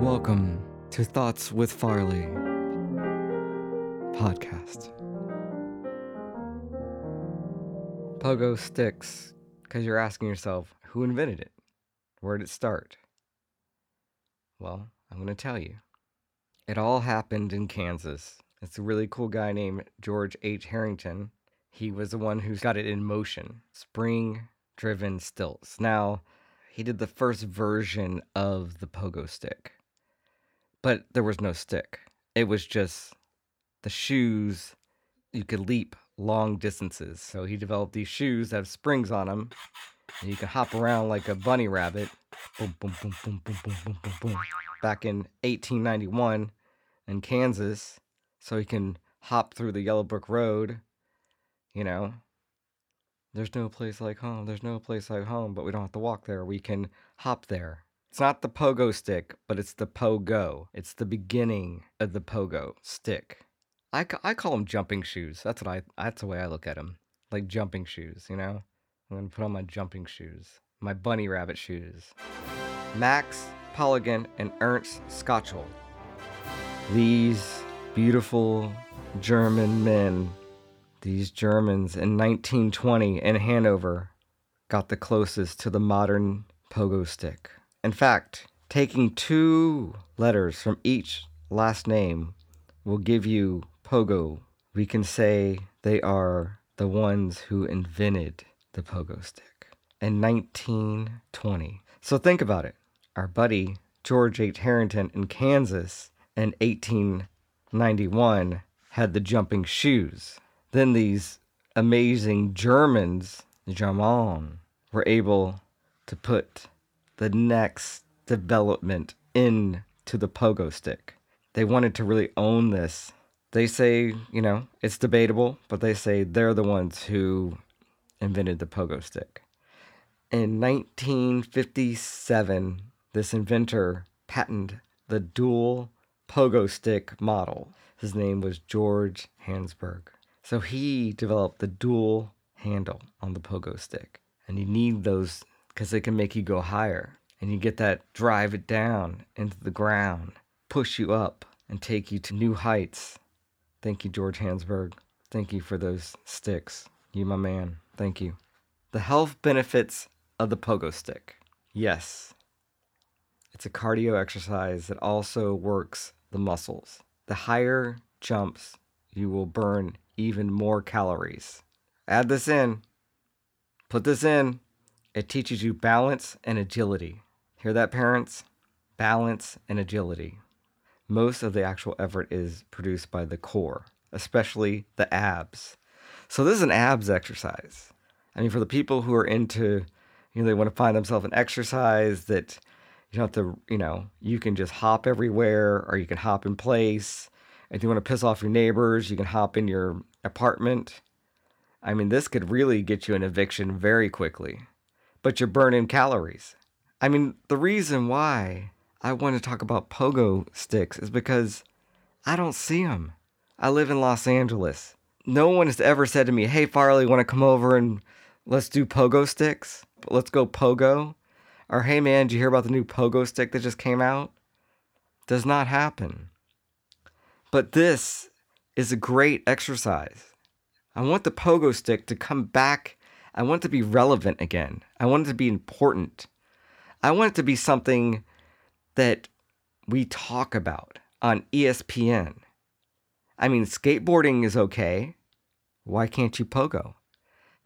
Welcome to Thoughts with Farley podcast. Pogo sticks because you're asking yourself who invented it? Where did it start? Well, I'm going to tell you. It all happened in Kansas. It's a really cool guy named George H. Harrington. He was the one who's got it in motion. Spring driven stilts. Now, he did the first version of the pogo stick, but there was no stick. It was just the shoes. You could leap long distances. So he developed these shoes that have springs on them. And you can hop around like a bunny rabbit. Boom, boom, boom, boom, boom, boom, boom, boom, boom. Back in 1891 in Kansas. So he can hop through the Yellow Brick Road. You know, there's no place like home. There's no place like home, but we don't have to walk there. We can hop there. It's not the pogo stick, but it's the pogo. It's the beginning of the pogo stick. I, ca- I call them jumping shoes. That's what I. That's the way I look at them, like jumping shoes. You know, I'm gonna put on my jumping shoes, my bunny rabbit shoes. Max Polygon and Ernst Skotchel. These beautiful German men these Germans in 1920 in Hanover got the closest to the modern pogo stick. In fact, taking two letters from each last name will give you pogo. We can say they are the ones who invented the pogo stick in 1920. So think about it. Our buddy George H. Harrington in Kansas in 1891 had the jumping shoes. Then these amazing Germans, German, were able to put the next development into the pogo stick. They wanted to really own this. They say, you know, it's debatable, but they say they're the ones who invented the pogo stick. In 1957, this inventor patented the dual pogo stick model. His name was George Hansburg. So he developed the dual handle on the pogo stick. And you need those because they can make you go higher. And you get that drive it down into the ground, push you up, and take you to new heights. Thank you, George Hansburg. Thank you for those sticks. You, my man. Thank you. The health benefits of the pogo stick. Yes, it's a cardio exercise that also works the muscles. The higher jumps, you will burn even more calories. Add this in, put this in. It teaches you balance and agility. Hear that, parents? Balance and agility. Most of the actual effort is produced by the core, especially the abs. So, this is an abs exercise. I mean, for the people who are into, you know, they want to find themselves an exercise that you don't have to, you know, you can just hop everywhere or you can hop in place. If you want to piss off your neighbors, you can hop in your apartment. I mean, this could really get you an eviction very quickly, but you're burning calories. I mean, the reason why I want to talk about pogo sticks is because I don't see them. I live in Los Angeles. No one has ever said to me, hey, Farley, want to come over and let's do pogo sticks? Let's go pogo. Or, hey, man, did you hear about the new pogo stick that just came out? Does not happen. But this is a great exercise. I want the pogo stick to come back. I want it to be relevant again. I want it to be important. I want it to be something that we talk about on ESPN. I mean, skateboarding is okay. Why can't you pogo?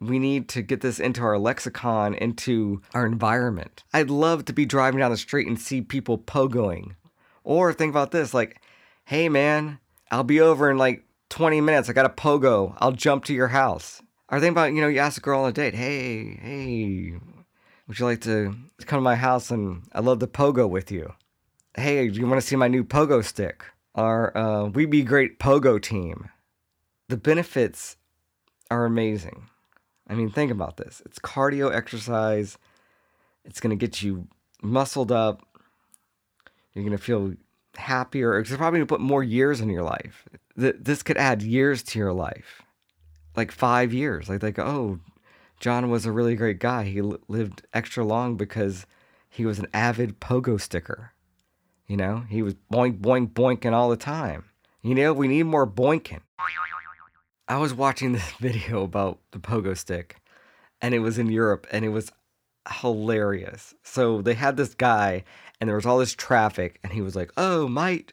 We need to get this into our lexicon, into our environment. I'd love to be driving down the street and see people pogoing. Or think about this like, hey man, I'll be over in like 20 minutes. I got a pogo. I'll jump to your house. Or think about, you know, you ask a girl on a date, hey, hey, would you like to come to my house and I'd love to pogo with you? Hey, do you want to see my new pogo stick? Our uh, We Be Great pogo team. The benefits are amazing. I mean, think about this it's cardio exercise, it's going to get you muscled up. You're going to feel happier. It's probably going to put more years in your life. This could add years to your life, like five years. Like, like, oh, John was a really great guy. He lived extra long because he was an avid pogo sticker. You know, he was boink, boink, boinking all the time. You know, we need more boinking. I was watching this video about the pogo stick, and it was in Europe, and it was hilarious. So they had this guy, and there was all this traffic, and he was like, "Oh, mate,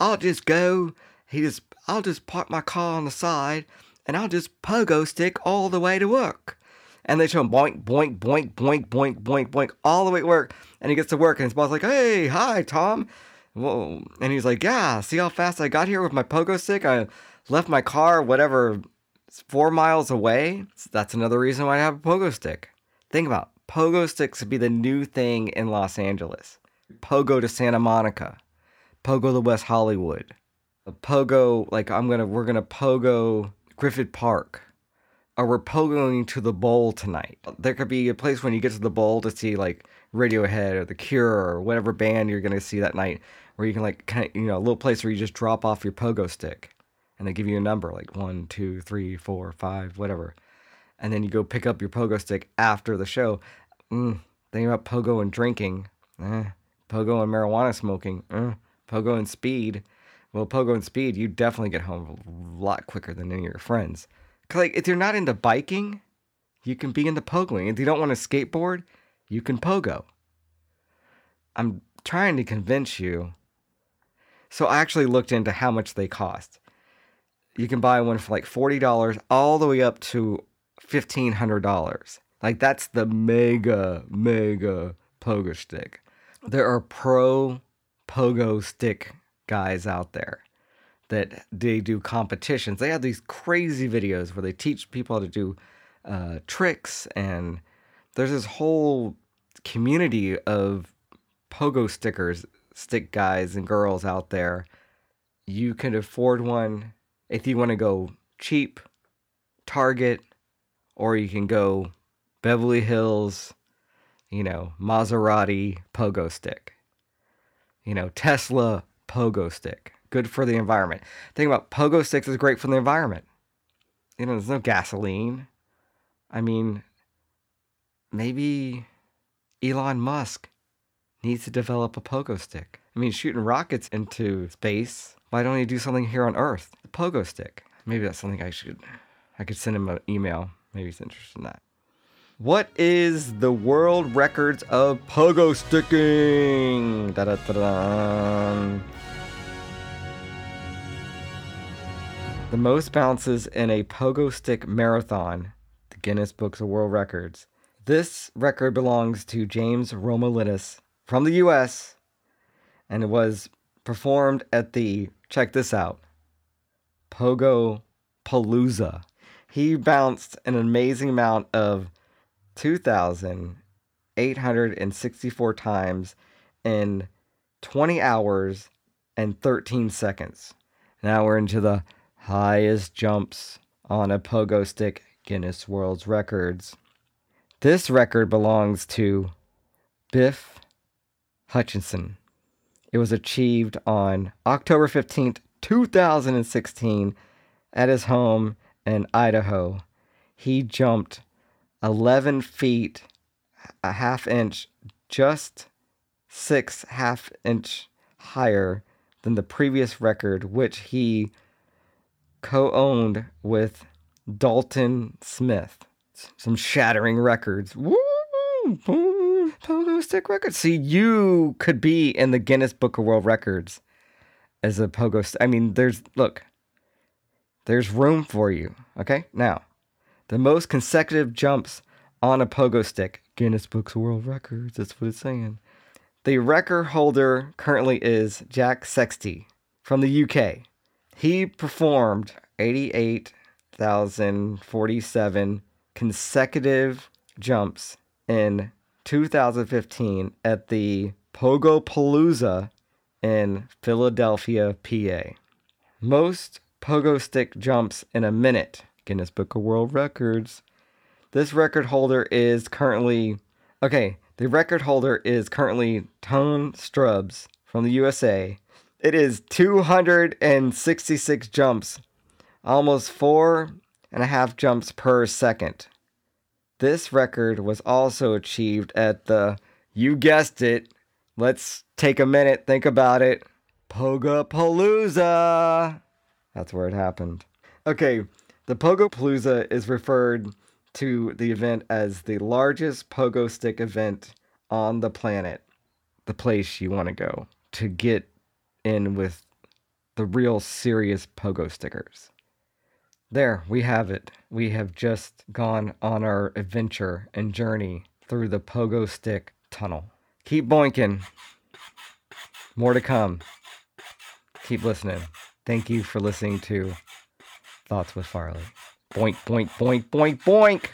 I'll just go. He just, I'll just park my car on the side, and I'll just pogo stick all the way to work." And they show him boink, boink, boink, boink, boink, boink, boink, all the way to work. And he gets to work, and his boss like, "Hey, hi, Tom." Whoa. And he's like, "Yeah, see how fast I got here with my pogo stick? I left my car, whatever, four miles away. So that's another reason why I have a pogo stick. Think about it. pogo sticks would be the new thing in Los Angeles. Pogo to Santa Monica, pogo to West Hollywood, a pogo like I'm gonna we're gonna pogo Griffith Park, or we're pogoing to the bowl tonight. There could be a place when you get to the bowl to see like Radiohead or The Cure or whatever band you're gonna see that night, where you can like kind of you know a little place where you just drop off your pogo stick and they give you a number like one, two, three, four, five, whatever. And then you go pick up your pogo stick after the show. Mm, thinking about pogo and drinking, eh. pogo and marijuana smoking, eh. pogo and speed. Well, pogo and speed, you definitely get home a lot quicker than any of your friends. Cause like if you're not into biking, you can be into pogoing. If you don't want to skateboard, you can pogo. I'm trying to convince you. So I actually looked into how much they cost you can buy one for like $40 all the way up to $1,500. Like that's the mega, mega pogo stick. There are pro pogo stick guys out there that they do competitions. They have these crazy videos where they teach people how to do uh, tricks, and there's this whole community of pogo stickers, stick guys and girls out there. You can afford one if you want to go cheap, Target, or you can go Beverly Hills, you know, Maserati pogo stick. You know, Tesla pogo stick. Good for the environment. Think about pogo sticks is great for the environment. You know, there's no gasoline. I mean, maybe Elon Musk needs to develop a pogo stick. I mean, shooting rockets into space why don't you do something here on Earth? The pogo stick. Maybe that's something I should. I could send him an email. Maybe he's interested in that. What is the world records of pogo sticking? Da-da-da-da. The most bounces in a pogo stick marathon, the Guinness Books of World Records. This record belongs to James Roumeliotis from the US and it was performed at the Check this out Pogo Palooza. He bounced an amazing amount of 2,864 times in 20 hours and 13 seconds. Now we're into the highest jumps on a pogo stick Guinness World Records. This record belongs to Biff Hutchison. It was achieved on October 15th, 2016, at his home in Idaho. He jumped 11 feet, a half inch, just six half inch higher than the previous record, which he co owned with Dalton Smith. Some shattering records. Woo! Pogo stick records. See, you could be in the Guinness Book of World Records as a pogo. St- I mean, there's look, there's room for you. Okay, now the most consecutive jumps on a pogo stick. Guinness Books of World Records. That's what it's saying. The record holder currently is Jack Sexty from the UK. He performed 88,047 consecutive jumps in 2015 at the Pogopalooza in Philadelphia, PA. Most pogo stick jumps in a minute, Guinness Book of World Records. This record holder is currently okay. The record holder is currently Tone Staubs from the USA. It is 266 jumps, almost four and a half jumps per second. This record was also achieved at the, you guessed it, let's take a minute, think about it. Pogopalooza! That's where it happened. Okay, the Pogopalooza is referred to the event as the largest pogo stick event on the planet, the place you want to go to get in with the real serious pogo stickers. There, we have it. We have just gone on our adventure and journey through the pogo stick tunnel. Keep boinking. More to come. Keep listening. Thank you for listening to Thoughts with Farley. Boink, boink, boink, boink, boink.